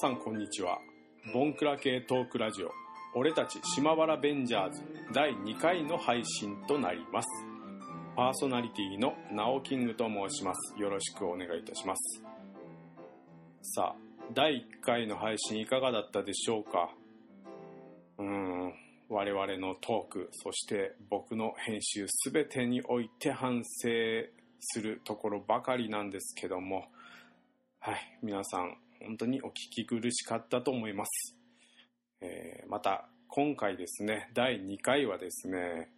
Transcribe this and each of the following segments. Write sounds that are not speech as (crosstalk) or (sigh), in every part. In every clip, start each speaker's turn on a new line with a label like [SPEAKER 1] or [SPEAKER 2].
[SPEAKER 1] さんこんにちは。ボンクラ系トークラジオ俺たち島原ベンジャーズ第2回の配信となります。パーソナリティのナオキングと申します。よろしくお願いいたします。さあ第1回の配信いかがだったでしょうか？うん我々のトークそして僕の編集すべてにおいて反省するところばかりなんですけども。はい皆さん本当にお聞き苦しかったと思います、えーまた今回ですね第2回はですね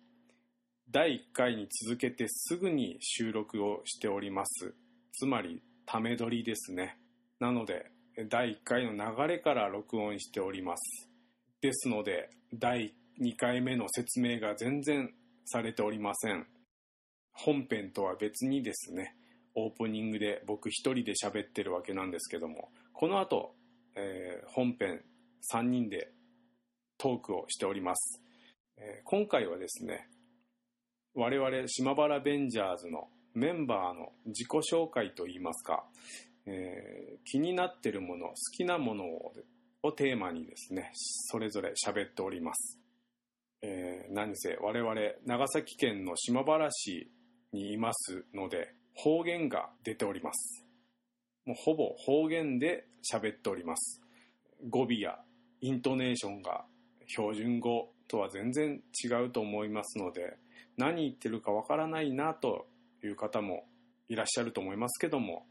[SPEAKER 1] 第1回に続けてすぐに収録をしております。つまりため撮りですね。なので第1回の流れから録音しております。ですので第2回目の説明が全然されておりません。本編とは別にですねオープニングで僕一人で喋ってるわけなんですけどもこの後、えー本編3人でトークをしております、えー今回はですね我々島原ベンジャーズのメンバーの自己紹介といいますか、えー気になってるもの好きなものををテーマにですねそれぞれ喋っております、えー何せ我々長崎県の島原市にいますので方言が出ております。もうほぼ方言で喋っております。語尾やイントネーションが標準語とは全然違うと思いますので何言ってるかわからないなという方もいらっしゃると思いますけども、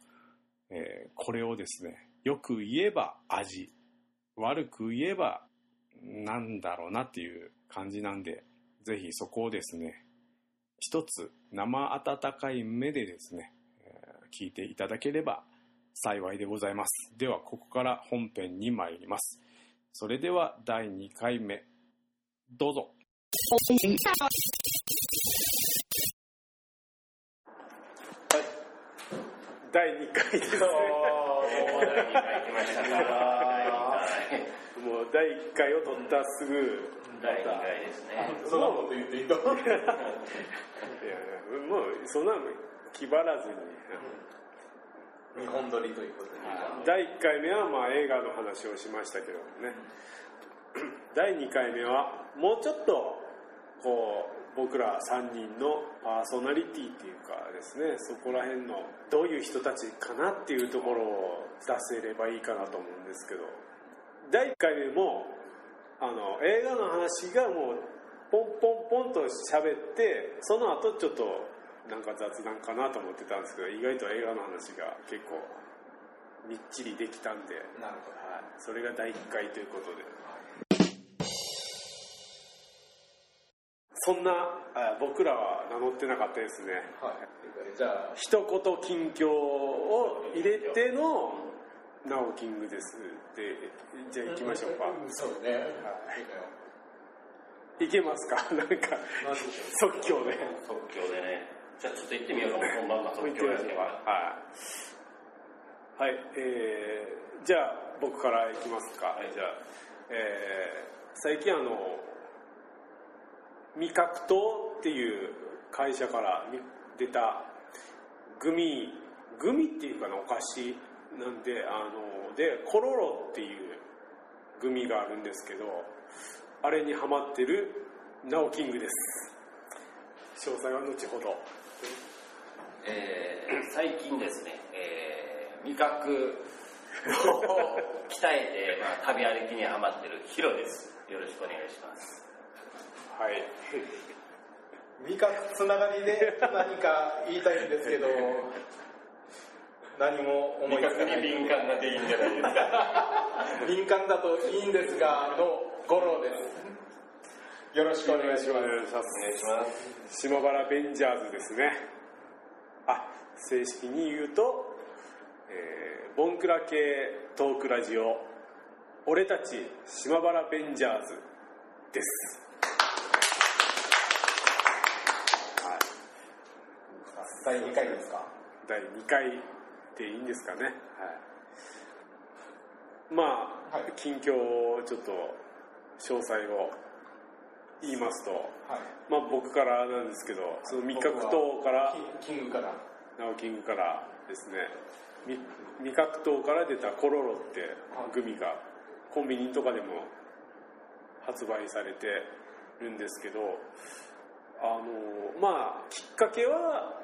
[SPEAKER 1] えーこれをですねよく言えば味悪く言えばなんだろうなっていう感じなんでぜひそこをですね一つ生温かい目でですね、えー聞いていただければ幸いでございます。ではここから本編に参ります。それでは第2回目。どうぞ。第2回ですね。もう第1回を取ったすぐ。
[SPEAKER 2] 第2回ですね。
[SPEAKER 3] そんなこと言っていいか。
[SPEAKER 1] いやもうそんなの気張らずに
[SPEAKER 3] 日本撮りということで
[SPEAKER 1] 第1回目はまあ映画の話をしましたけどね。(clears throat) 第2回目はもうちょっとこう僕ら3人のパーソナリティっていうかですねそこら辺のどういう人たちかなっていうところを出せればいいかなと思うんですけど。第1回目もあの映画の話がもうポンポンポンと喋ってその後ちょっとなんか雑談かなと思ってたんですけど意外と映画の話が結構みっちりできたんで、
[SPEAKER 3] なるほど
[SPEAKER 1] はい、それが第1回ということで。そんなあ僕らは名乗ってなかったですね。
[SPEAKER 3] はい。じゃあ
[SPEAKER 1] 一言近況を入れての「ナオキングです」でじゃあ行きましょうか、
[SPEAKER 3] そうね。
[SPEAKER 1] い。けますか？(laughs) なんか即興で。
[SPEAKER 2] 即興でね。じゃあちょっと行ってみようか。本番が即
[SPEAKER 1] 行って
[SPEAKER 2] 興ですけど。
[SPEAKER 1] みましょうかはい、はいえーじゃあ僕からいきますか、
[SPEAKER 2] はい。
[SPEAKER 1] じゃあ、えー最近あの味覚糖っていう会社からみ出たグミグミっていうかなお菓子なんであのでコロロっていうグミがあるんですけどあれにハマってるナオキングです。詳細は後ほど
[SPEAKER 2] えー最近ですね、えー味覚を鍛えて、まあ、旅歩きにハマってるヒロです。よろしくお願いします。
[SPEAKER 1] はい
[SPEAKER 3] 味覚つながりで何か言いたいんですけど何も思いつかない
[SPEAKER 2] 敏感なでいいんじゃないですか。(laughs)
[SPEAKER 3] 敏感だといいんですがの五郎ですよろしくお願いします。
[SPEAKER 1] お願いします
[SPEAKER 2] お願いします。
[SPEAKER 1] 島原ベンジャーズですねあ正式に言うと、えーボンクラ系トークラジオ俺たち島原ベンジャーズです。はい。
[SPEAKER 3] 第2回ですか？
[SPEAKER 1] 第2回でいいんですかね。はい。まあ、
[SPEAKER 3] はい。
[SPEAKER 1] 近況をちょっと詳細を言いますと
[SPEAKER 3] はい。
[SPEAKER 1] まあ僕からなんですけどその味覚糖から
[SPEAKER 3] キングから。
[SPEAKER 1] ナオキングからですね。
[SPEAKER 4] み味覚糖から出たコロロってグミがコンビニとかでも発売されてるんですけどあのまあきっかけは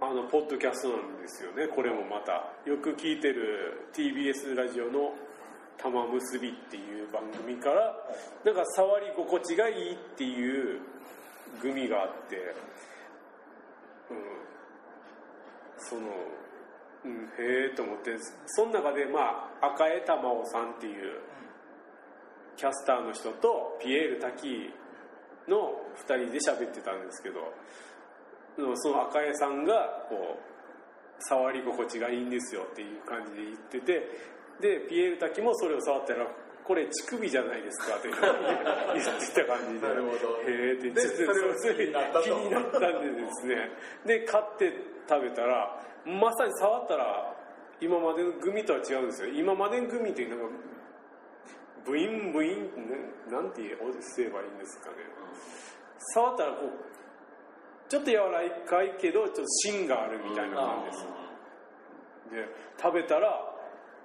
[SPEAKER 4] あのポッドキャストなんですよね。これもまた。よく聞いてる TBS ラジオの「玉結び」っていう番組からなんか触り心地がいいっていうグミがあって、うん、その、うん、へえと思ってその中でまあ赤江玉緒さんっていうキャスターの人とピエール滝の2人で喋ってたんですけどその赤江さんがこう触り心地がいいんですよっていう感じで言っててでピエール滝もそれを触ったらこれ乳首じゃないですかって (laughs) 言ってた感じで。
[SPEAKER 3] なるほど。
[SPEAKER 4] へえって
[SPEAKER 3] でそれを
[SPEAKER 4] それ
[SPEAKER 3] 気になったと。
[SPEAKER 4] 気になったんでですね。で買って食べたらまさに触ったら今までのグミとは違うんですよ。今までのグミってなんかブインブインねなんて言えばいいんですかね。触ったらこうちょっと柔らかいけどちょっと芯があるみたいな感じです。で食べたら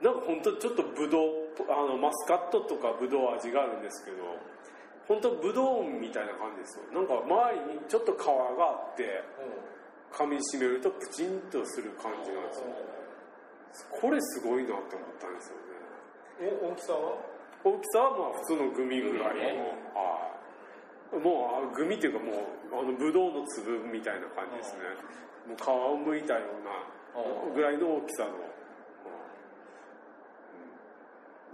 [SPEAKER 4] なんか本当ちょっとブドウあのマスカットとかブドウ味があるんですけど本当ブドウみたいな感じですよ。なんか周りにちょっと皮があって噛みしめるとプチンとする感じなんですよ。これすごいなって思ったんですよね。
[SPEAKER 3] お大きさは？
[SPEAKER 4] 大きさはまあ普通のグミぐらい。はい。もうあグミっていうかもうあのブドウの粒みたいな感じですね。もう皮をむいたようなぐらいの大きさの、うん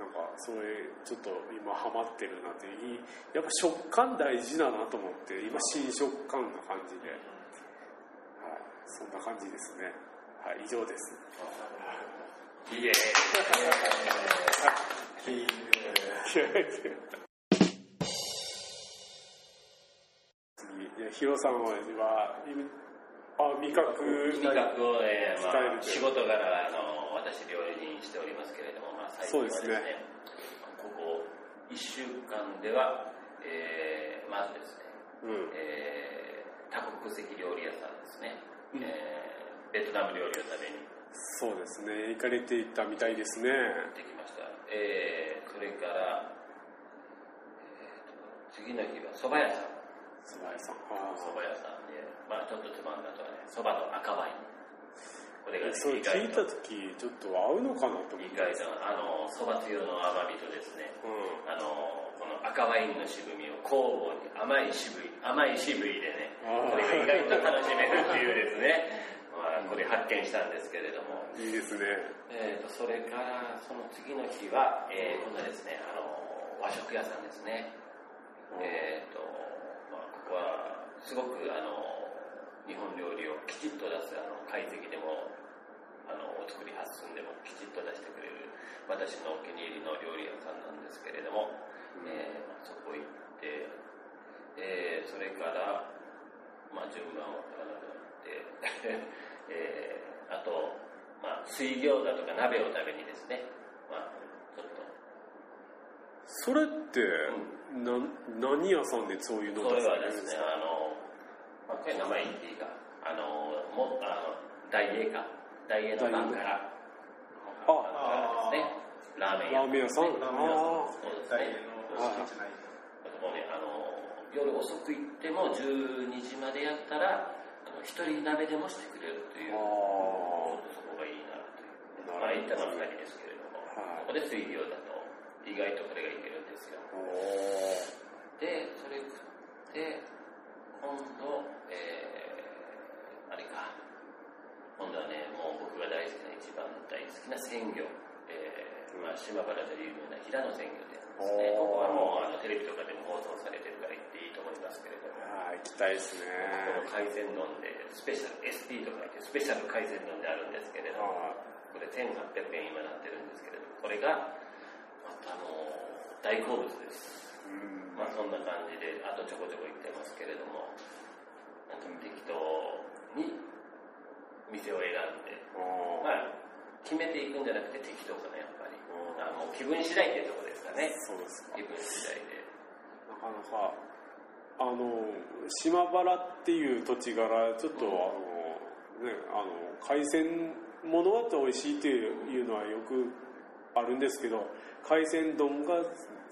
[SPEAKER 4] なんかそれちょっと今ハマってるなっていいやっぱ食感大事だなと思って今新食感な感じで、はい、そんな感じですね。はい以上です。
[SPEAKER 2] いえ。
[SPEAKER 4] 次いやヒロさんは今あ味覚
[SPEAKER 2] 味覚を、えーまあ、仕事柄あの私料理人しておりますけれども、まあ、最近はですね
[SPEAKER 4] ね
[SPEAKER 2] ここ1週間では、えーまずですね、
[SPEAKER 4] うん。
[SPEAKER 2] えー多国籍料理屋さんですね、
[SPEAKER 4] うん。
[SPEAKER 2] えーベトナム料理を食べに。
[SPEAKER 4] そうですね。行かれていたみたいですね。
[SPEAKER 2] 行ってきました、えーそれから、えーと次の日は蕎麦屋さん。
[SPEAKER 4] 蕎麦屋さん。あ
[SPEAKER 2] 蕎麦屋さんで、まあ、ちょっとつまんだとはね蕎麦と赤ワインこれがね
[SPEAKER 4] あそれ聞いた時ちょっと合うのかなと思って
[SPEAKER 2] 意外とあの蕎麦つゆの甘みとですね
[SPEAKER 4] うん。
[SPEAKER 2] あのこの赤ワインの渋みを交互に甘い渋い甘い渋いでねこれが意外と楽しめるっていうですね、(laughs) まあ、これ発見したんですけれども、
[SPEAKER 4] いいですね。
[SPEAKER 2] えー、とそれからその次の日は、えー今度はですねあの和食屋さんですね。えーとまあ、ここはすごくあの日本料理をきちっと出すあの懐石でもあのお作り発寸でもきちっと出してくれる私のお気に入りの料理屋さんなんですけれども、えーまあそこ行って、えーそれから、まあ、順番を取らなくなって、(laughs) えーあと、まあ、水餃子とか鍋を食べにですね、まあ、ちょっと。
[SPEAKER 4] それって、な何屋さんでそういうの
[SPEAKER 2] それは
[SPEAKER 4] 出されるんですか
[SPEAKER 2] ですね、あの、まあ、名前言っていいか、あの、もあの大英か、大英の番から、
[SPEAKER 4] あ
[SPEAKER 2] ですね、ラー。メン
[SPEAKER 4] ラーメン屋さん。
[SPEAKER 3] ラーメン屋さん。大
[SPEAKER 2] ね。
[SPEAKER 3] 変の敷地内
[SPEAKER 2] もうね、あの、夜遅く行っても12時までやったら、あの一人鍋でもしてくれるという、そこがいいなという。
[SPEAKER 4] な
[SPEAKER 2] まあ、ったばっかりですけれども、
[SPEAKER 4] はい。
[SPEAKER 2] ここで水餃子と、意外とこれがいけるんですよ。で、それ食って、今度、えー、あれか、今度はね、もう僕が大好きな、一番大好きな鮮魚、えーまあ、島原で有名な平野鮮魚店ですね。ここはもうあのテレビとかでも放送されてるから行っていいと思いますけれども、
[SPEAKER 4] あー行きたいですね。
[SPEAKER 2] この海鮮丼で、スペシャル、ST と書いて、スペシャル海鮮丼であるんですけれども、
[SPEAKER 4] は
[SPEAKER 2] これ1800円今なってるんですけれども、これが、またあの、大好物です。
[SPEAKER 4] いうん
[SPEAKER 2] まあそんな感じで、あとちょこちょこ行ってますけれども、なんか適当に店を選んで、
[SPEAKER 4] あ
[SPEAKER 2] まあ、決めていくんじゃなくて適当かな、やっぱり。
[SPEAKER 4] うん
[SPEAKER 2] あもう気分次第っていうところですかね。
[SPEAKER 4] そうですか
[SPEAKER 2] 気分次第で。
[SPEAKER 4] なかなかあの島原っていう土地柄ちょっとあのねあの海鮮物はって美味しいっていうのはよくあるんですけど海鮮丼が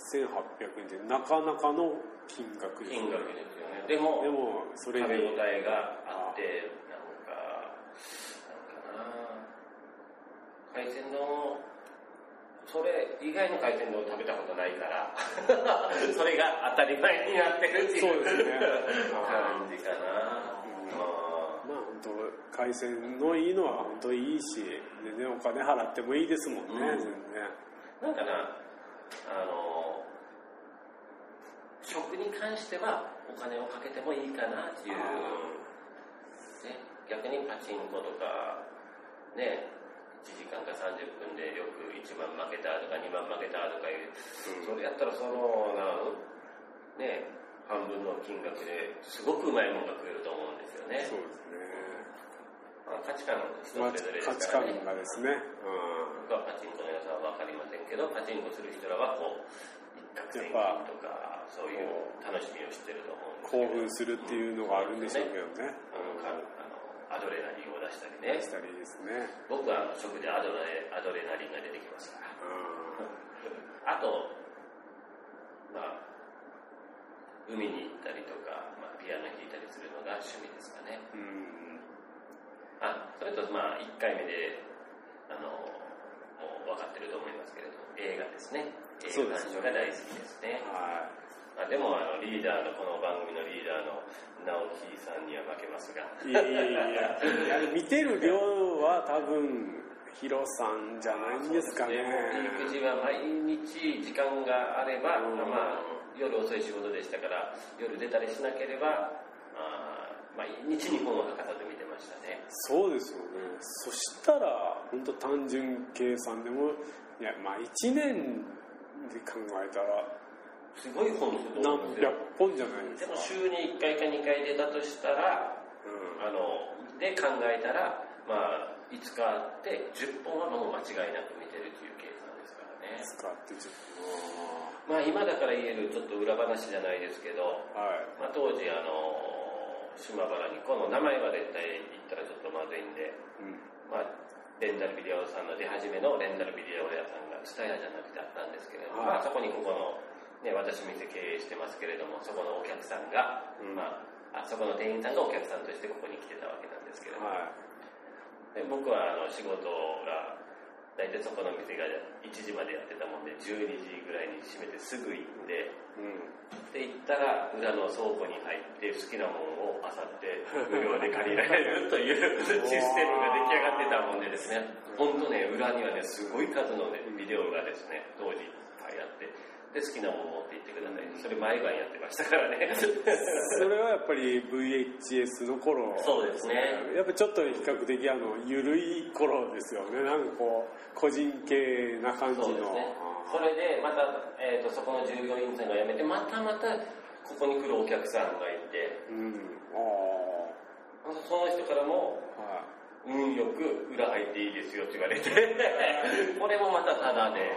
[SPEAKER 4] 1800円でなかなかの金額です
[SPEAKER 2] 金額ですよね。でも
[SPEAKER 4] でもそれ
[SPEAKER 2] 食べ
[SPEAKER 4] で
[SPEAKER 2] 応えがあってなんかなんかな。海鮮丼それ以外の海鮮丼食べたことないから (laughs) それが当たり前になってるっていう
[SPEAKER 4] そうですね。
[SPEAKER 2] 感じかな、ま
[SPEAKER 4] まあ本当海鮮のいいのは本当いいし全然お金払ってもいいですもんね、
[SPEAKER 2] うん。
[SPEAKER 4] 全然。
[SPEAKER 2] あなんかなあの食に関してはお金をかけてもいいかなっていう、ね、逆にパチンコとかね1時間か30分でよく1万負けたとか2万負けたとかいう、それやったらそのなんね半分の金額ですごくうまいものが食えると思うんですよね。
[SPEAKER 4] そうですね。
[SPEAKER 2] まあ価値観の人
[SPEAKER 4] まあ
[SPEAKER 2] それぞれで
[SPEAKER 4] 価値観
[SPEAKER 2] すからね
[SPEAKER 4] がですね、
[SPEAKER 2] 僕はパチンコの良さは分かりませんけどパチンコする人らはこう一攫千金とかそういう楽しみを知ってると思うん。です
[SPEAKER 4] 興奮するっていうのがあるんでしょうけどね、
[SPEAKER 2] うんあのアドレナリンを出したりね
[SPEAKER 4] したりですね、
[SPEAKER 2] 僕は食でアドレアドレナリンが出てきますからあとまあ海に行ったりとか、まあ、ピアノ弾いたりするのが趣味ですかね
[SPEAKER 4] うん
[SPEAKER 2] あそれとまあ1回目であのもう分かってると思いますけれど映画ですね映画鑑賞が大好きですね。
[SPEAKER 4] は
[SPEAKER 2] まあ、でもあのリーダーのこの番組のリーダーの直樹さんには負けますが。
[SPEAKER 4] いいやいやいや見てる量は多分ヒロさんじゃないんですかね。
[SPEAKER 2] 育児は毎日時間があれば、
[SPEAKER 4] うん。
[SPEAKER 2] まあ、夜遅い仕事でしたから夜出たりしなければあー毎日日本を欠かさず見てましたね。
[SPEAKER 4] そうですよね。そしたら本当単純計算でもいやまあ1年で考えたら。
[SPEAKER 2] すごい本数と
[SPEAKER 4] 何百本じゃないで
[SPEAKER 2] ですも
[SPEAKER 4] か
[SPEAKER 2] 週に1回か2回出たとしたら
[SPEAKER 4] うん。
[SPEAKER 2] あので考えたらまあ5日あって10本はもう間違いなく見てるという計算ですからね。
[SPEAKER 4] 使ってちょっ
[SPEAKER 2] まあ今だから言えるちょっと裏話じゃないですけど、
[SPEAKER 4] とはい。
[SPEAKER 2] まあ、当時あの島原にこの名前は絶対言ったらちょっとまずいんで、
[SPEAKER 4] うん。
[SPEAKER 2] まあ、レンタルビデオさんの出始めのレンタルビデオ屋さんが蔦屋じゃなくてあったんですけれども、
[SPEAKER 4] はい。
[SPEAKER 2] まあ、そこにここの、ね、私店経営してますけれどもそこのお客さんが、
[SPEAKER 4] うん。
[SPEAKER 2] まあ、あそこの店員さんがお客さんとしてここに来てたわけなんですけれども、
[SPEAKER 4] は
[SPEAKER 2] で僕はあの仕事が大体そこの店が1時までやってたもんで12時ぐらいに閉めてすぐ行って
[SPEAKER 4] いうん。
[SPEAKER 2] で行ったら裏の倉庫に入って好きなものを漁って (laughs) 無料で借りられるというシステムが出来上がってたもんでですね。本当ね裏にはねすごい数の、ね、ビデオがですね当時いっぱいあってで好きなもの持って行ってください。それ毎晩やってましたからね。
[SPEAKER 4] それはやっぱり VHS の頃。
[SPEAKER 2] そうですね。
[SPEAKER 4] やっぱちょっと比較的あの緩い頃ですよね。なんかこう個人系な感じの。
[SPEAKER 2] そうですね。それでまた、えー、とそこの従業員さんが辞めてまたまたここに来るお客さんがいて。
[SPEAKER 4] うん。あ
[SPEAKER 2] その人からも
[SPEAKER 4] あは
[SPEAKER 2] 運よく裏入っていいですよって言われて。(laughs) これもまたタダで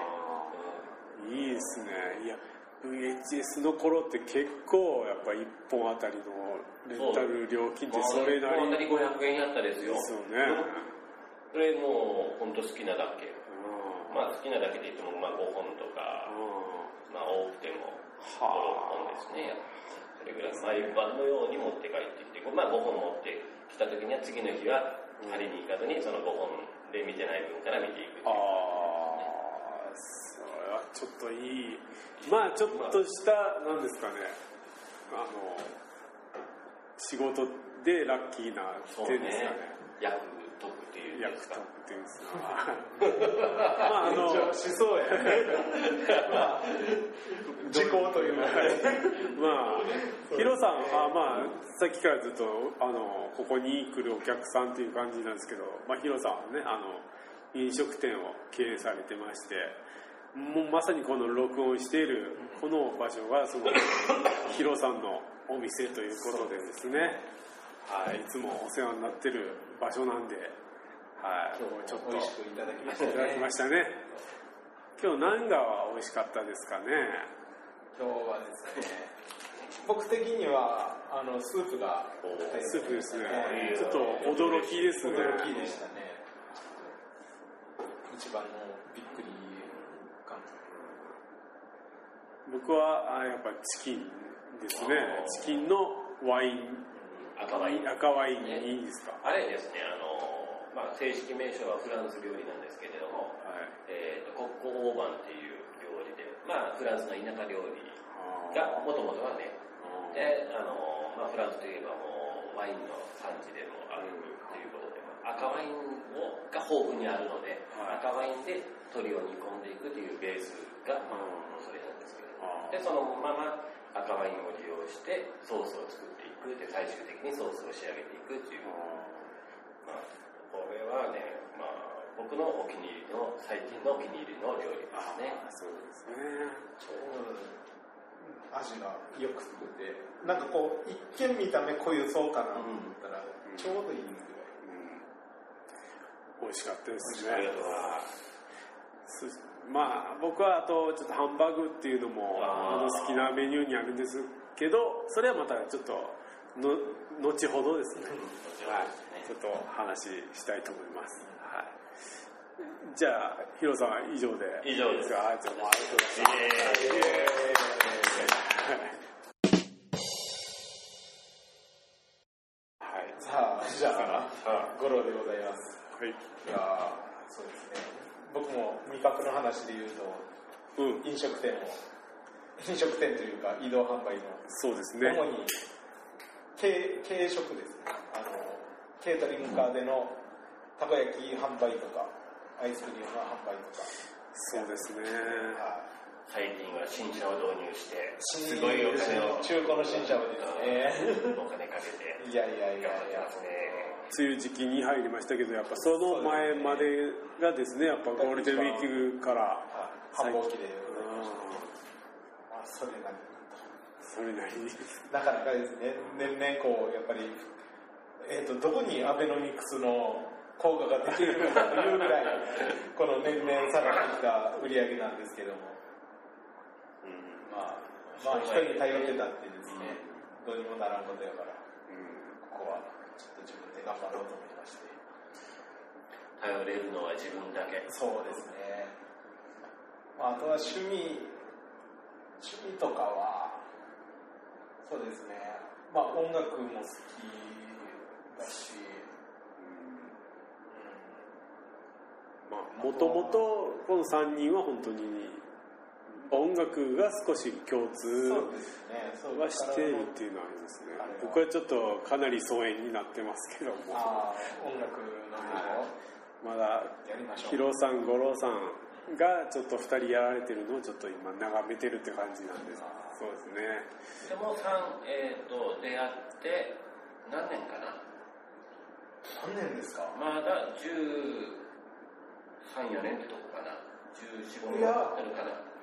[SPEAKER 4] いいいですね。いや VHS の頃って結構やっぱ1本あたりのレンタル料金ってそれなり
[SPEAKER 2] この辺り500円やったですよ。
[SPEAKER 4] ですよね。
[SPEAKER 2] それもう本当好きなだけ。
[SPEAKER 4] うん。
[SPEAKER 2] まあ好きなだけで言ってもまあ5本とか
[SPEAKER 4] うん。
[SPEAKER 2] まあ多くても
[SPEAKER 4] は
[SPEAKER 2] 56本ですね。それぐらい。毎晩のように持って帰ってきてまあ5本持ってきた時には次の日は借りに行かずにその5本で見てない分から見ていくっていう
[SPEAKER 4] ちょっといいまあちょっとしたなんですかね。あの仕事でラッキーな
[SPEAKER 2] そう
[SPEAKER 4] 点ですかね。
[SPEAKER 2] ね役得っていうん
[SPEAKER 4] 役
[SPEAKER 2] ですか
[SPEAKER 4] 得っていうんですかまああの
[SPEAKER 3] 緊張しそうやね。まあ時効というのは
[SPEAKER 4] まあ、ヒロさんは、まあ、さっきからずっと、あの、ここに来るお客さんっていう感じなんですけど、まあ、ヒロさんはね、あの、飲食店を経営されてまして、もうまさにこの録音している、この場所が、その、ヒロさんのお店ということでですね、はい、いつもお世話になってる場所なんで、はい、
[SPEAKER 3] 今日
[SPEAKER 4] ちょっと、
[SPEAKER 3] も美味しくいただきました
[SPEAKER 4] いただき
[SPEAKER 3] ね
[SPEAKER 4] ましたね。今日何が美味しかったですかね？
[SPEAKER 3] 今日はですね僕的にはあのスープが
[SPEAKER 4] スープですね。
[SPEAKER 3] えー
[SPEAKER 4] ちょっと驚きですね。
[SPEAKER 3] 驚きでしたね。一番のびっくり感
[SPEAKER 4] 僕はあやっぱチキンですね。チキンのワイン。
[SPEAKER 2] 赤ワイン。
[SPEAKER 4] 赤ワインいいですか？
[SPEAKER 2] あれですねあの、まあ、正式名称はフランス料理なんですけれども、
[SPEAKER 4] はい。
[SPEAKER 2] えー、とコッコオーバンっていう料理で、まあ、フランスの田舎料理がもともとはねであの、まあ、フランスといえばもうワインの産地でもあるということで、まあ赤ワインをが豊富にあるので、
[SPEAKER 4] はい。
[SPEAKER 2] 赤ワインで鶏を煮込んでいくというベースが、まあ
[SPEAKER 4] うん
[SPEAKER 2] それなんですけれどでそのまま赤ワインを利用してソースを作っていく。で最終的にソースを仕上げていくっていう。まあ、これはね、まあ、僕のお気に入りの、最近のお気に入りの料理ですね。
[SPEAKER 4] そうですね。
[SPEAKER 3] ちょうど。味がよく作ってなんかこう一見見た目濃ゆそうかなと思ったら、
[SPEAKER 4] ん。
[SPEAKER 3] ちょうどいいんですよ。
[SPEAKER 4] うん。美味しかったですね。
[SPEAKER 2] ありがとうござい
[SPEAKER 4] まあ僕はあとちょっとハンバーグっていうのも
[SPEAKER 2] あ
[SPEAKER 4] の好きなメニューにあるんですけどそれはまたちょっとの後ほどですね。はい。ちょっと話したいと思います。はい。じゃあヒロさんは以上で。
[SPEAKER 2] 以上です。
[SPEAKER 4] あじゃあもうありがとうございます。はい。
[SPEAKER 3] さあじゃあ
[SPEAKER 2] あ。
[SPEAKER 3] 五郎でございます。
[SPEAKER 4] はい。
[SPEAKER 3] いやーそうですね僕も味覚の話で言うと
[SPEAKER 4] うん。
[SPEAKER 3] 飲食店を飲食店というか移動販売の
[SPEAKER 4] そうですね。
[SPEAKER 3] 主に軽軽食ですね。あのケータリングカーでのたこ焼き販売とかアイスクリームの販売とか。
[SPEAKER 4] そうですね。
[SPEAKER 3] はい
[SPEAKER 2] 最近は新車を導入して、
[SPEAKER 3] 新
[SPEAKER 2] すごいお金を、
[SPEAKER 3] 中古の新車をですね。(laughs)
[SPEAKER 2] お金かけて、
[SPEAKER 3] いやいやいやいや。
[SPEAKER 2] ね。
[SPEAKER 4] 梅雨時期に入りましたけどやっぱその前までがですねやっぱゴールデンウィークから
[SPEAKER 3] はい。繁忙期で。
[SPEAKER 4] あ
[SPEAKER 3] あそれなりに。
[SPEAKER 4] それなりに。
[SPEAKER 3] なかなかですね。年々こうやっぱり、えー、とどこにアベノミクスの効果が出ているのかというぐらいこの年々下がってきた売り上げなんですけどもまあまあ人に頼ってたってですねどうにもならんことやからここはちょっと自分で頑張ろうと思いまして。
[SPEAKER 2] 頼れるのは自分だけ。
[SPEAKER 3] そうですね、まあ、あとは趣味趣味とかはそうですね。まあ音楽も好きだし、
[SPEAKER 4] まあもともとこの3人は本当に音楽が少し共通
[SPEAKER 3] そうですね。そう
[SPEAKER 4] はしているっていうのはありますね。僕はちょっとかなり疎遠になってますけども。
[SPEAKER 3] 音楽の
[SPEAKER 4] まだヒロさん五郎さんがちょっと2人やられてるのをちょっと今眺めてるって感じなんです。そうですね。
[SPEAKER 2] でもさん、えっ、と、出会って、何年かな？
[SPEAKER 3] 何年ですか。
[SPEAKER 2] まだ13、4年ってとこかな。14、5
[SPEAKER 3] いや。
[SPEAKER 2] 年経ってるかな。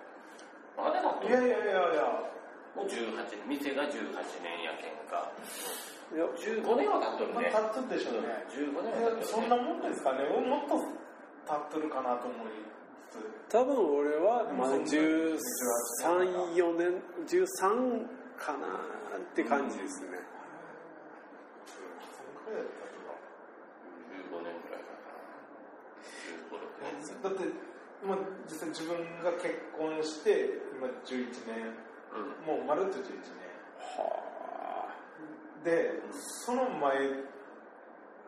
[SPEAKER 2] まだだと
[SPEAKER 3] いやいやいやいや
[SPEAKER 2] もう18年、店が18年やけんか。
[SPEAKER 4] いや
[SPEAKER 2] 15年は経っとるね。
[SPEAKER 3] まあ経つでしょうね
[SPEAKER 2] 15年
[SPEAKER 3] いや
[SPEAKER 2] は経っとるね。
[SPEAKER 3] そんなもんですかねもっと経っとるかなと思いつつ
[SPEAKER 4] 多分俺はまだ
[SPEAKER 3] でもそんな
[SPEAKER 4] 134年13かなって感じですね、
[SPEAKER 3] そのくらいだったとか
[SPEAKER 2] 15年くらいかな。15、6年。
[SPEAKER 3] だって、まあ、実際自分が結婚して今11年
[SPEAKER 2] うん。
[SPEAKER 3] もうまるっと11年
[SPEAKER 4] は
[SPEAKER 3] でその前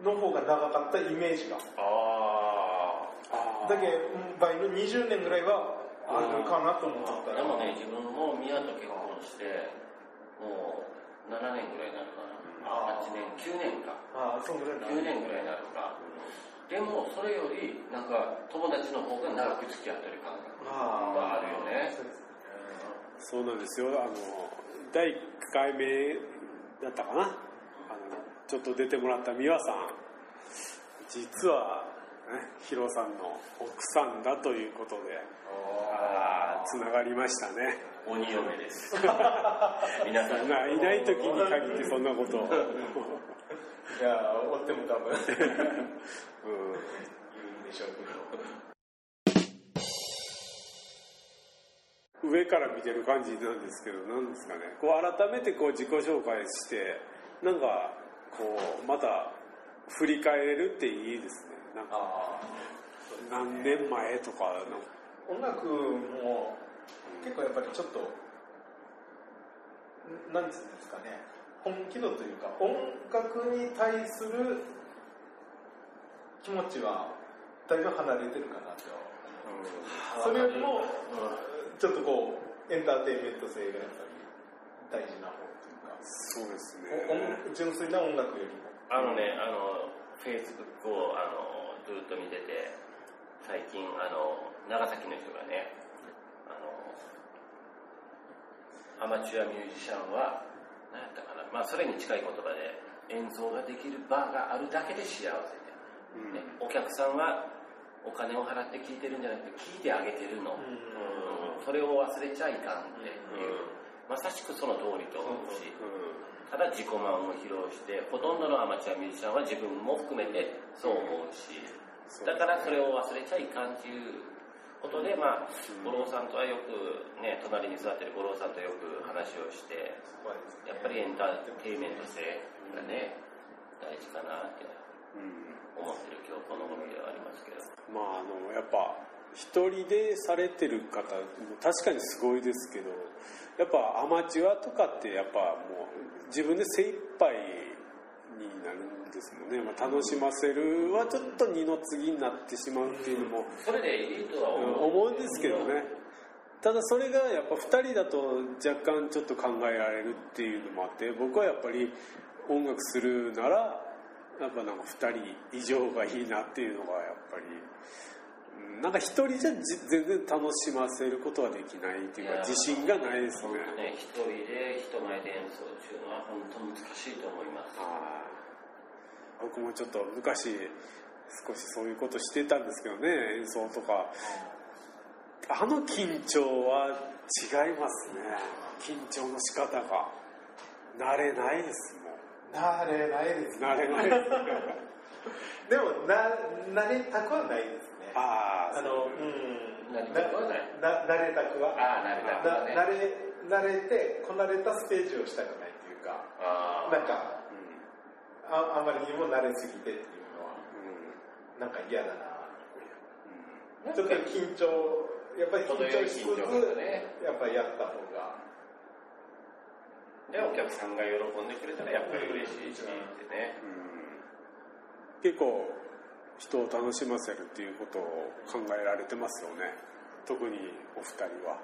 [SPEAKER 3] の方が長かったイメージが
[SPEAKER 2] あ
[SPEAKER 4] ああ
[SPEAKER 3] だけうん倍の20年ぐらいはあるかなと思った
[SPEAKER 2] あ。
[SPEAKER 3] ら
[SPEAKER 2] でもね、自分も宮と結婚して、もう7年ぐらいになるかな。
[SPEAKER 3] あー
[SPEAKER 2] 8年、9年か。
[SPEAKER 3] ああそんぐらいな
[SPEAKER 2] 9年ぐらいになるか。でも、それより、なんか、友達の方が長く付き合ってる感覚
[SPEAKER 3] あ
[SPEAKER 2] があるよね。
[SPEAKER 3] そう
[SPEAKER 4] なんですよ。あの第1回目だったかな。あのちょっと出てもらった美和さん。実は、ね、ヒロさんの奥さんだということでつながりましたね。
[SPEAKER 2] 鬼嫁です。(laughs) 皆さん。
[SPEAKER 4] まあいない時に限ってそんなことを、(laughs) (laughs) うん、
[SPEAKER 3] いや追っても多分言うんでしょうけど。
[SPEAKER 4] 上から見てる感じなんですけどなんですかね。こう改めてこう自己紹介してなんかこうまた振り返れるっていいですね。なんか
[SPEAKER 3] あ
[SPEAKER 4] 何年前とかの。
[SPEAKER 3] 音楽も結構やっぱりちょっとなんつうんですかね本気度というか音楽に対する気持ちはだいぶ離れてるかなと。それよりもちょっとこうエンターテインメント性がやっぱり大事な方というか。
[SPEAKER 4] そうです
[SPEAKER 3] お
[SPEAKER 4] ね
[SPEAKER 3] 音純粋な音楽よりも。
[SPEAKER 2] あのね、あの、フェイスブックをあのずっと見てて、最近、あの、長崎の人がね、あの、アマチュアミュージシャンは、何やったかな、まあ、それに近い言葉で、演奏ができる場があるだけで幸せで、ね、お客さんはお金を払って聴いてるんじゃなくて、聴いてあげてるの。うん。それを忘れちゃいかんっていう、まさしくその通りと思うし、ただ自己満を披露してほとんどのアマチュアミュージシャンは自分も含めてそう思うし。だからそれを忘れちゃいかんっていうことでまあ五郎さんとはよくね隣に座ってる五郎さんとよく話をしてやっぱりエンターテインメント性がね大事かなって思ってる今日この頃ではありますけど。
[SPEAKER 4] まああのやっぱ一人でされてる方も確かにすごいですけどやっぱアマチュアとかってやっぱもう自分で精一杯になるんですもんね、まあ、楽しませるはちょっと二の次になってしまうっていうのも
[SPEAKER 2] それでいいとは思う。
[SPEAKER 4] んですけどね。ただそれがやっぱ2人だと若干ちょっと考えられるっていうのもあって僕はやっぱり音楽するならやっぱなんか2人以上がいいなっていうのがやっぱりうんなんか1人じゃじ全然楽しませることはできないっていうか自信がないです
[SPEAKER 2] 本
[SPEAKER 4] ね
[SPEAKER 2] 当ね。一人で人前で演奏っていうのは本当難しいと思います。
[SPEAKER 4] はい。僕もちょっと昔少しそういうことしてたんですけどね演奏とか。あの緊張は違いますね。緊張の仕方が。慣れないですもん。
[SPEAKER 3] 慣れないですね。
[SPEAKER 4] 慣れないです (laughs)
[SPEAKER 3] でもな慣れたくはないです。ね
[SPEAKER 4] ああ
[SPEAKER 3] あのうん
[SPEAKER 2] 慣れたくはない
[SPEAKER 3] な慣れたくは。
[SPEAKER 2] ああ慣れたくはね。
[SPEAKER 3] な慣れ慣れてこなれたステージをしたくないっていうか。
[SPEAKER 2] あ
[SPEAKER 3] なんかああまりにも慣れすぎてっていうのは
[SPEAKER 4] うん。
[SPEAKER 3] なんか嫌だな。
[SPEAKER 2] あ
[SPEAKER 3] ちょっと緊張やっぱり緊張しつつ
[SPEAKER 2] ね。
[SPEAKER 3] やっぱりやった方が。
[SPEAKER 2] でお客さんが喜んでくれたらやっぱり嬉しいしってね。
[SPEAKER 4] うん。結構人を楽しませるっていうことを考えられてますよね。特にお二人は。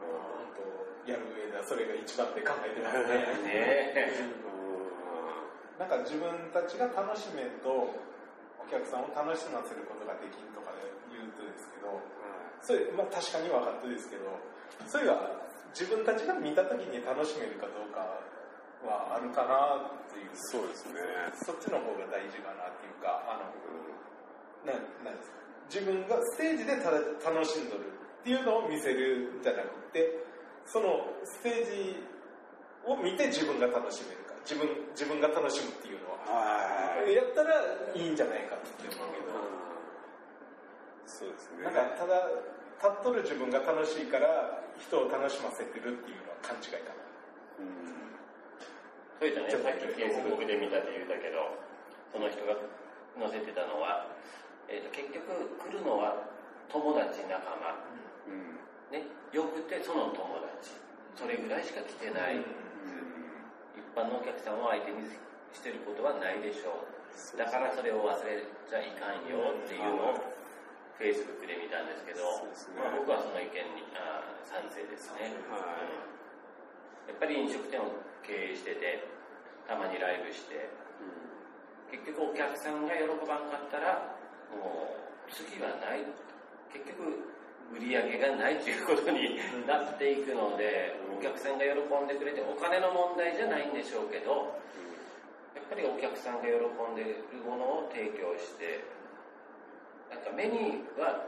[SPEAKER 3] 本当やる上ではそれが一番って考えてますね。(laughs)
[SPEAKER 2] ね
[SPEAKER 3] なんか自分たちが楽しめんとお客さんを楽しませることができんとかで言うとですけどそれ、まあ、確かに分かってですけどそれは自分たちが見た時に楽しめるかどうかはあるかなっていう。
[SPEAKER 4] そうですね。
[SPEAKER 3] そっちの方が大事かなっていうかあのななんですか。自分がステージでただ楽しんどるっていうのを見せるんじゃなくてそのステージを見て自分が楽しめるか。自分自分が楽しむっていうのは。
[SPEAKER 4] はい
[SPEAKER 3] やったらいいんじゃないかって思うけど。
[SPEAKER 4] そうですね。
[SPEAKER 3] なんかただ立っとる自分が楽しいから人を楽しませてるっていうのは勘違いかな。
[SPEAKER 4] うん。
[SPEAKER 2] それじゃね。さっきフェイスブックで見たって言ったけどその人が載せてたのは、えー、と結局来るのは友達仲間。
[SPEAKER 4] うん。
[SPEAKER 2] ね。よくてその友達。それぐらいしか来てない、一般のお客さんを相手にしてることはないでしょう。だからそれを忘れちゃいかんよっていうのをフェイスブックで見たんですけど
[SPEAKER 4] ね。
[SPEAKER 2] まあ、僕はその意見にあー賛成ですね、
[SPEAKER 4] はい。
[SPEAKER 2] やっぱり飲食店を経営しててたまにライブして結局お客さんが喜ばんかったらもう次はない結局売り上げがないということになっていくのでお客さんが喜んでくれてお金の問題じゃないんでしょうけどやっぱりお客さんが喜んでいるものを提供してなんか目には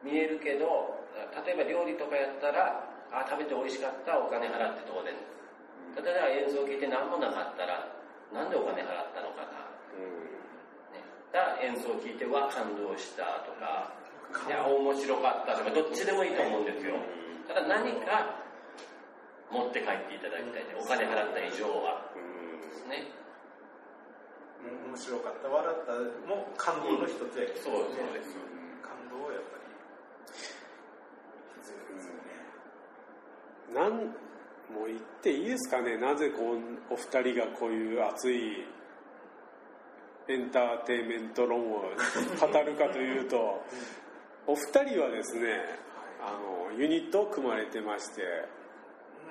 [SPEAKER 2] 見えるけど例えば料理とかやったらあ食べて美味しかったお金払って当然で。す例えば演奏を聴いて何もなかったらなんでお金払ったのかなね、だから演奏を聴いては感動したとか、いや、面白かったとか、どっちでもいいと思うんですよ。ただ何か持って帰っていただきたいね。お金払った以上は。ですね。
[SPEAKER 3] 面白かった。笑ったも感動の一つやけど、
[SPEAKER 2] そうそうです。
[SPEAKER 3] 感動はやっぱり必要ですよね、
[SPEAKER 4] なんもう言っていいですかね。なぜこうお二人がこういう熱いエンターテインメント論を語るかというとお二人はですねあのユニットを組まれてまして、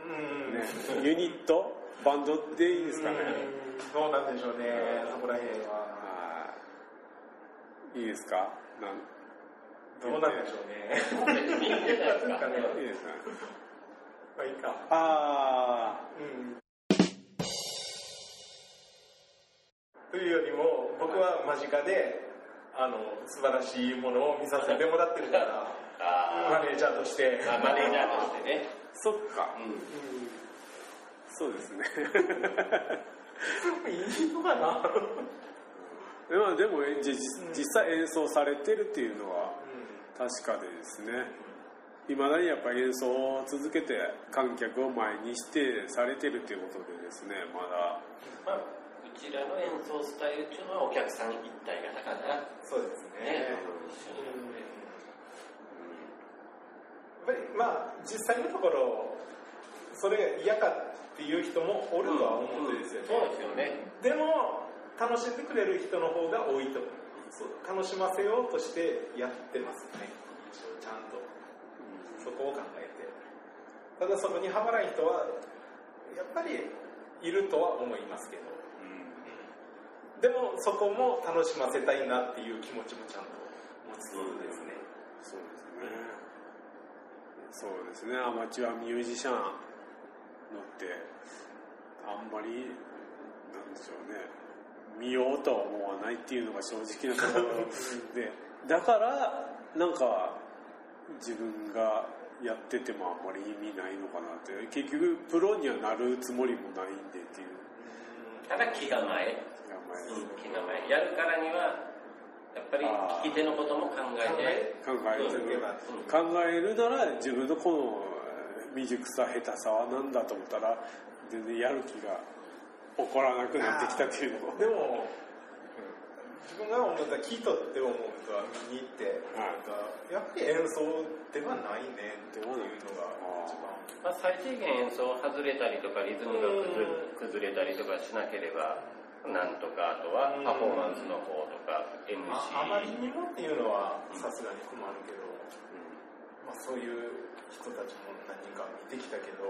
[SPEAKER 3] うん。
[SPEAKER 4] ね、ユニットバンドでいいですかね？
[SPEAKER 3] うん。どうなんでしょうねそこら辺は。
[SPEAKER 4] はい。いいですか？
[SPEAKER 3] どうなんでしょうね。
[SPEAKER 2] いいですか？(laughs)
[SPEAKER 4] いいですか
[SPEAKER 3] まあいいか。
[SPEAKER 4] あ
[SPEAKER 3] うんというよりも僕は間近であの素晴らしいものを見させてもらってるからマ
[SPEAKER 2] あ
[SPEAKER 3] ネージャーとして。
[SPEAKER 2] マネージャーとしてね。
[SPEAKER 4] あそっか。
[SPEAKER 2] うん。
[SPEAKER 4] そうですね。
[SPEAKER 3] いいのかな、(laughs)
[SPEAKER 4] まあでもじ実際演奏されてるっていうのは確かでですね。いまだにやっぱり演奏を続けて観客を前にしてされてるっていうことでですねまだ。
[SPEAKER 2] まあうちらの演奏スタイルっていうのはお客さん一体型かな。
[SPEAKER 3] そうです
[SPEAKER 2] ね。
[SPEAKER 3] ね。
[SPEAKER 2] 一緒になって
[SPEAKER 3] やっぱりまあ実際のところそれが嫌かっていう人もおるとは思うんですよね、
[SPEAKER 2] そうですよね。
[SPEAKER 3] でも楽しんでくれる人の方が多いと。楽しませようとしてやってますね。一応ちゃんと。そこを考えて。ただそこにハマらん人はやっぱりいるとは思いますけどでもそこも楽しませたいなっていう気持ちもちゃんと持つですね、
[SPEAKER 4] そうですね。そうですね。アマチュアミュージシャンのってあんまりなんでしょうね。見ようとは思わないっていうのが正直なところで。だからなんか自分がやっててもあんまり意味ないのかなって。結局プロにはなるつもりもないんでっていう。
[SPEAKER 2] ただ気構え
[SPEAKER 4] 気構え
[SPEAKER 2] うん。気構えやるからにはやっぱり聞き手のことも考えて
[SPEAKER 4] 考え
[SPEAKER 2] そう
[SPEAKER 4] る考えるなら自分のこの未熟さ下手さは何だと思ったら全然やる気が起こらなくなってきたっていうのも
[SPEAKER 3] でも、自分が思った聞いとって思うとは見に行って、
[SPEAKER 4] はい。
[SPEAKER 3] なんかやっぱり演奏ではないねっていうのが一番。
[SPEAKER 2] まあ、最低限演奏外れたりとかリズムが崩れ崩れたりとかしなければなんとかあとはパフォーマンスの方とか MC
[SPEAKER 3] ああまりにもっていうのはさすがに困るけど、まあ、そういう人たちも何人か見てきたけど、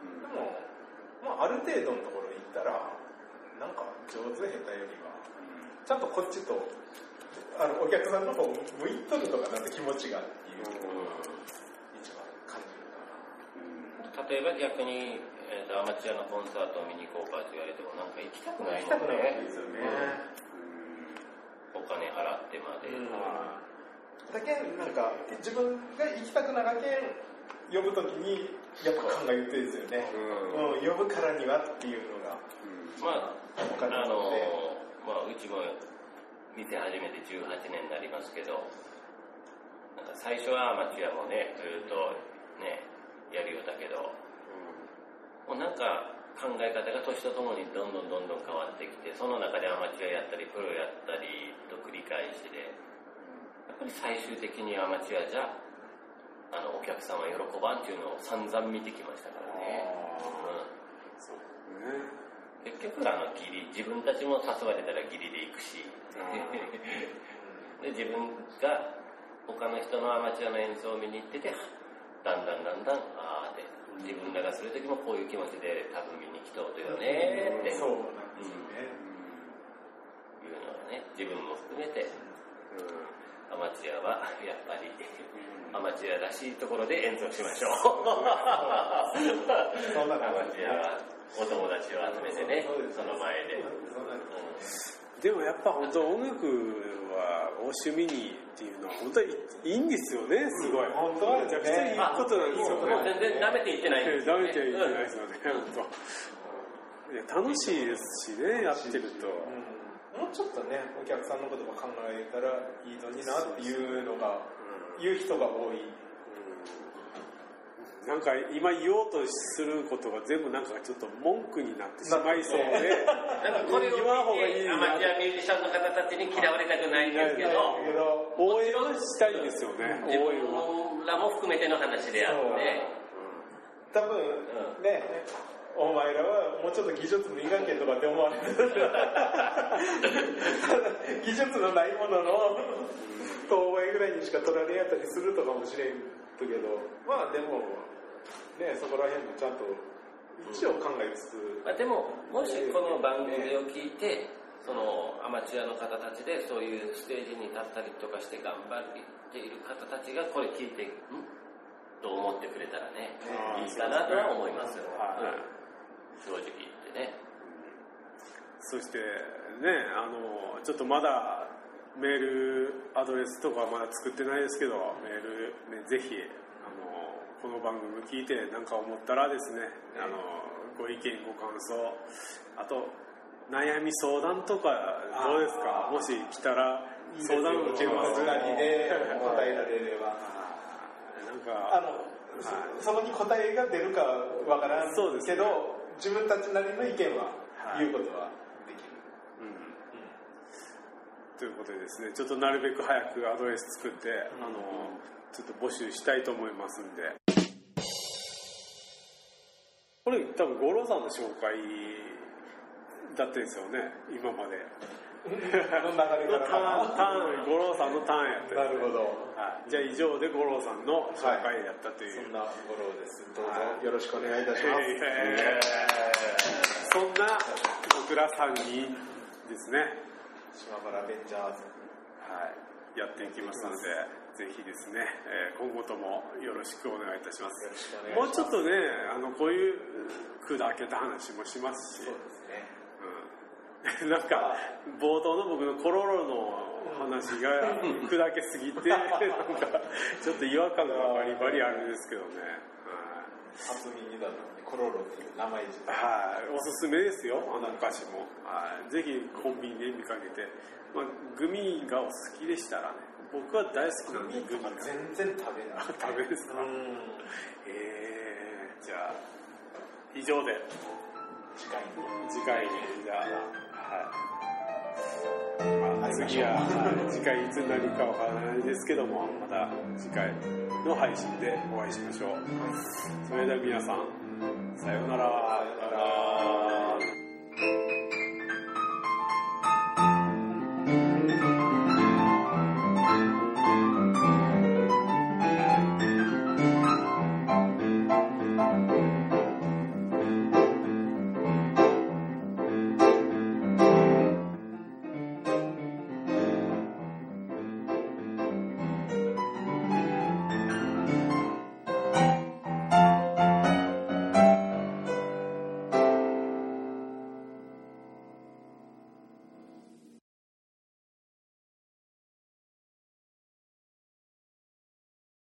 [SPEAKER 3] でも、まあ、ある程度のところ行ったらなんか上手下手よりはちゃんとこっちとあのお客さんの方向いとるとかなんて気持ちがっていう一番感じるかな。
[SPEAKER 2] 例えば逆に、えーとアマチュアのコンサートを見に行こうかって言われてもなんか行きたくない
[SPEAKER 3] 行きたく
[SPEAKER 2] もんね
[SPEAKER 3] ないわけですよね。
[SPEAKER 2] お金払ってまで、
[SPEAKER 3] だけんなんか自分が行きたくながけん呼ぶときにやっぱ考えてるんですよね、
[SPEAKER 4] う。
[SPEAKER 3] うん、呼ぶからにはっていうのが
[SPEAKER 2] まああのまあうちも店始めて18年になりますけどなんか最初はアマチュアもねずっとねやるようだけどもうなんか考え方が年とともにどんどんどんどん変わってきてその中でアマチュアやったりプロやったりと繰り返しでやっぱり最終的にアマチュアじゃあのお客さんは喜ばんっていうのを散々見てきましたからね、うん。結局あのギリ自分たちも誘われたらギリで行くし。(laughs) で自分が他の人のアマチュアの演奏を見に行っててだんだんだんだんああで自分らがする時もこういう気持ちで多分見に来とうとよねって
[SPEAKER 3] そうなんですよね、
[SPEAKER 2] いうのがね自分も含めてアマチュアはやっぱりアマチュアらしいところで演奏しましょう。
[SPEAKER 3] そうなん
[SPEAKER 2] アマチュアはお友達を集めてね
[SPEAKER 3] そ
[SPEAKER 2] の前で、
[SPEAKER 3] そうなん。で
[SPEAKER 4] もやっぱ本当音楽はお趣味にっていうのは本当にいいんですよねすごい、
[SPEAKER 3] 本当は
[SPEAKER 4] めちゃくちゃいいことなんですよ
[SPEAKER 2] もう
[SPEAKER 4] ね
[SPEAKER 2] 全然舐めていってない。んですよね
[SPEAKER 4] ダメちゃいけないですよね。本当いや楽しいですしねやってると。
[SPEAKER 3] うん。もうちょっとねお客さんのことも考えたらいいのになっていうのが言う人が多い
[SPEAKER 4] なんか今言おうとすることが全部なんかちょっと文句になってしまいそうで (laughs)
[SPEAKER 2] なんかこれを
[SPEAKER 4] 言わん方がいい
[SPEAKER 2] 見てア
[SPEAKER 4] な
[SPEAKER 2] マチュアミュージシャンの方たちに嫌われたくないんですけど
[SPEAKER 4] 応援したいですよね
[SPEAKER 2] 自
[SPEAKER 4] 応援は
[SPEAKER 2] 分らも含めての話であって。
[SPEAKER 3] 多分ねお前らはもうちょっと技術磨けとかって思われてる技術のないものの当倍ぐらいにしか取られやったりするとかもしれんけどまあでもねそこら辺もちゃんと一応考えつつ。
[SPEAKER 2] まあ、でももしこの番組を聞いてそのアマチュアの方たちでそういうステージに立ったりとかして頑張っている方たちがこれ聞いてんと思ってくれたらねいいかなとは思いますよ、
[SPEAKER 4] はい。
[SPEAKER 2] うん。正直言ってね。
[SPEAKER 4] そしてねあのちょっとまだメールアドレスとかまだ作ってないですけどメール、ね、ぜひあのこの番組聞いて何か思ったらですねあのご意見ご感想あと悩み相談とかどうですか？もし来たら相談受けます。
[SPEAKER 3] 自分たちなりで答えられれば。
[SPEAKER 4] なんか
[SPEAKER 3] あの、そそこに答えが出るかわからん
[SPEAKER 4] そうですね。
[SPEAKER 3] けど自分たちなりの意見は
[SPEAKER 4] はい。
[SPEAKER 3] 言うことは
[SPEAKER 4] ということでですねちょっとなるべく早くアドレス作って、あのちょっと募集したいと思いますんで。これ多分五郎さんの紹介だったんですよね今まで。
[SPEAKER 3] の流れ
[SPEAKER 4] の
[SPEAKER 3] から。(laughs)
[SPEAKER 4] ターン五郎さんのターンやったね。
[SPEAKER 3] なるほど。
[SPEAKER 4] はい、じゃあ以上で五郎さんの紹介やったという、
[SPEAKER 3] そんな五郎です。どうぞ。
[SPEAKER 4] はい。
[SPEAKER 3] よろしくお願いいたします、
[SPEAKER 4] えーそんな僕ら3人ですね
[SPEAKER 3] 島原ベンジャーズ。
[SPEAKER 4] はい、やっていきますので、ぜひですね、えー今後ともよろしくお願いいたします。
[SPEAKER 3] しします。
[SPEAKER 4] もうちょっとね、あのこういう砕けた話もしますし、
[SPEAKER 3] そうですね。
[SPEAKER 4] うん、(laughs) なんか冒頭の僕のコロロの話が砕けすぎて、(laughs) なんかちょっと違和感がバリバリあるんですけどね。
[SPEAKER 3] 初耳だった。のでコロロっていう名前自体
[SPEAKER 4] はい、はい、おすすめですよ、あのお菓子も。はい、ぜひコンビニで見かけて、まあ、グミがお好きでしたらね、僕は大好きなんで、グミが。
[SPEAKER 3] 全然食べない。
[SPEAKER 4] 食べですか？
[SPEAKER 3] うん。
[SPEAKER 4] えー、じゃあ以上で。
[SPEAKER 3] 次回に。
[SPEAKER 4] 次回にじゃあはい、まあ、次ははい。次回いつになるかわからないですけどもまた次回の配信でお会いしましょう。それでは皆さんさようなら。
[SPEAKER 3] さようなら。